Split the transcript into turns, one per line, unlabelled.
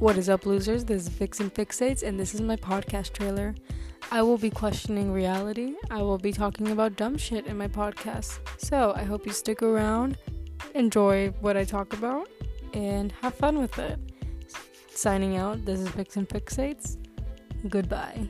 What is up, losers? This is Vixen Fixates, and this is my podcast trailer. I will be questioning reality. I will be talking about dumb shit in my podcast. So I hope you stick around, enjoy what I talk about, and have fun with it. Signing out, this is Vixen Fixates. Goodbye.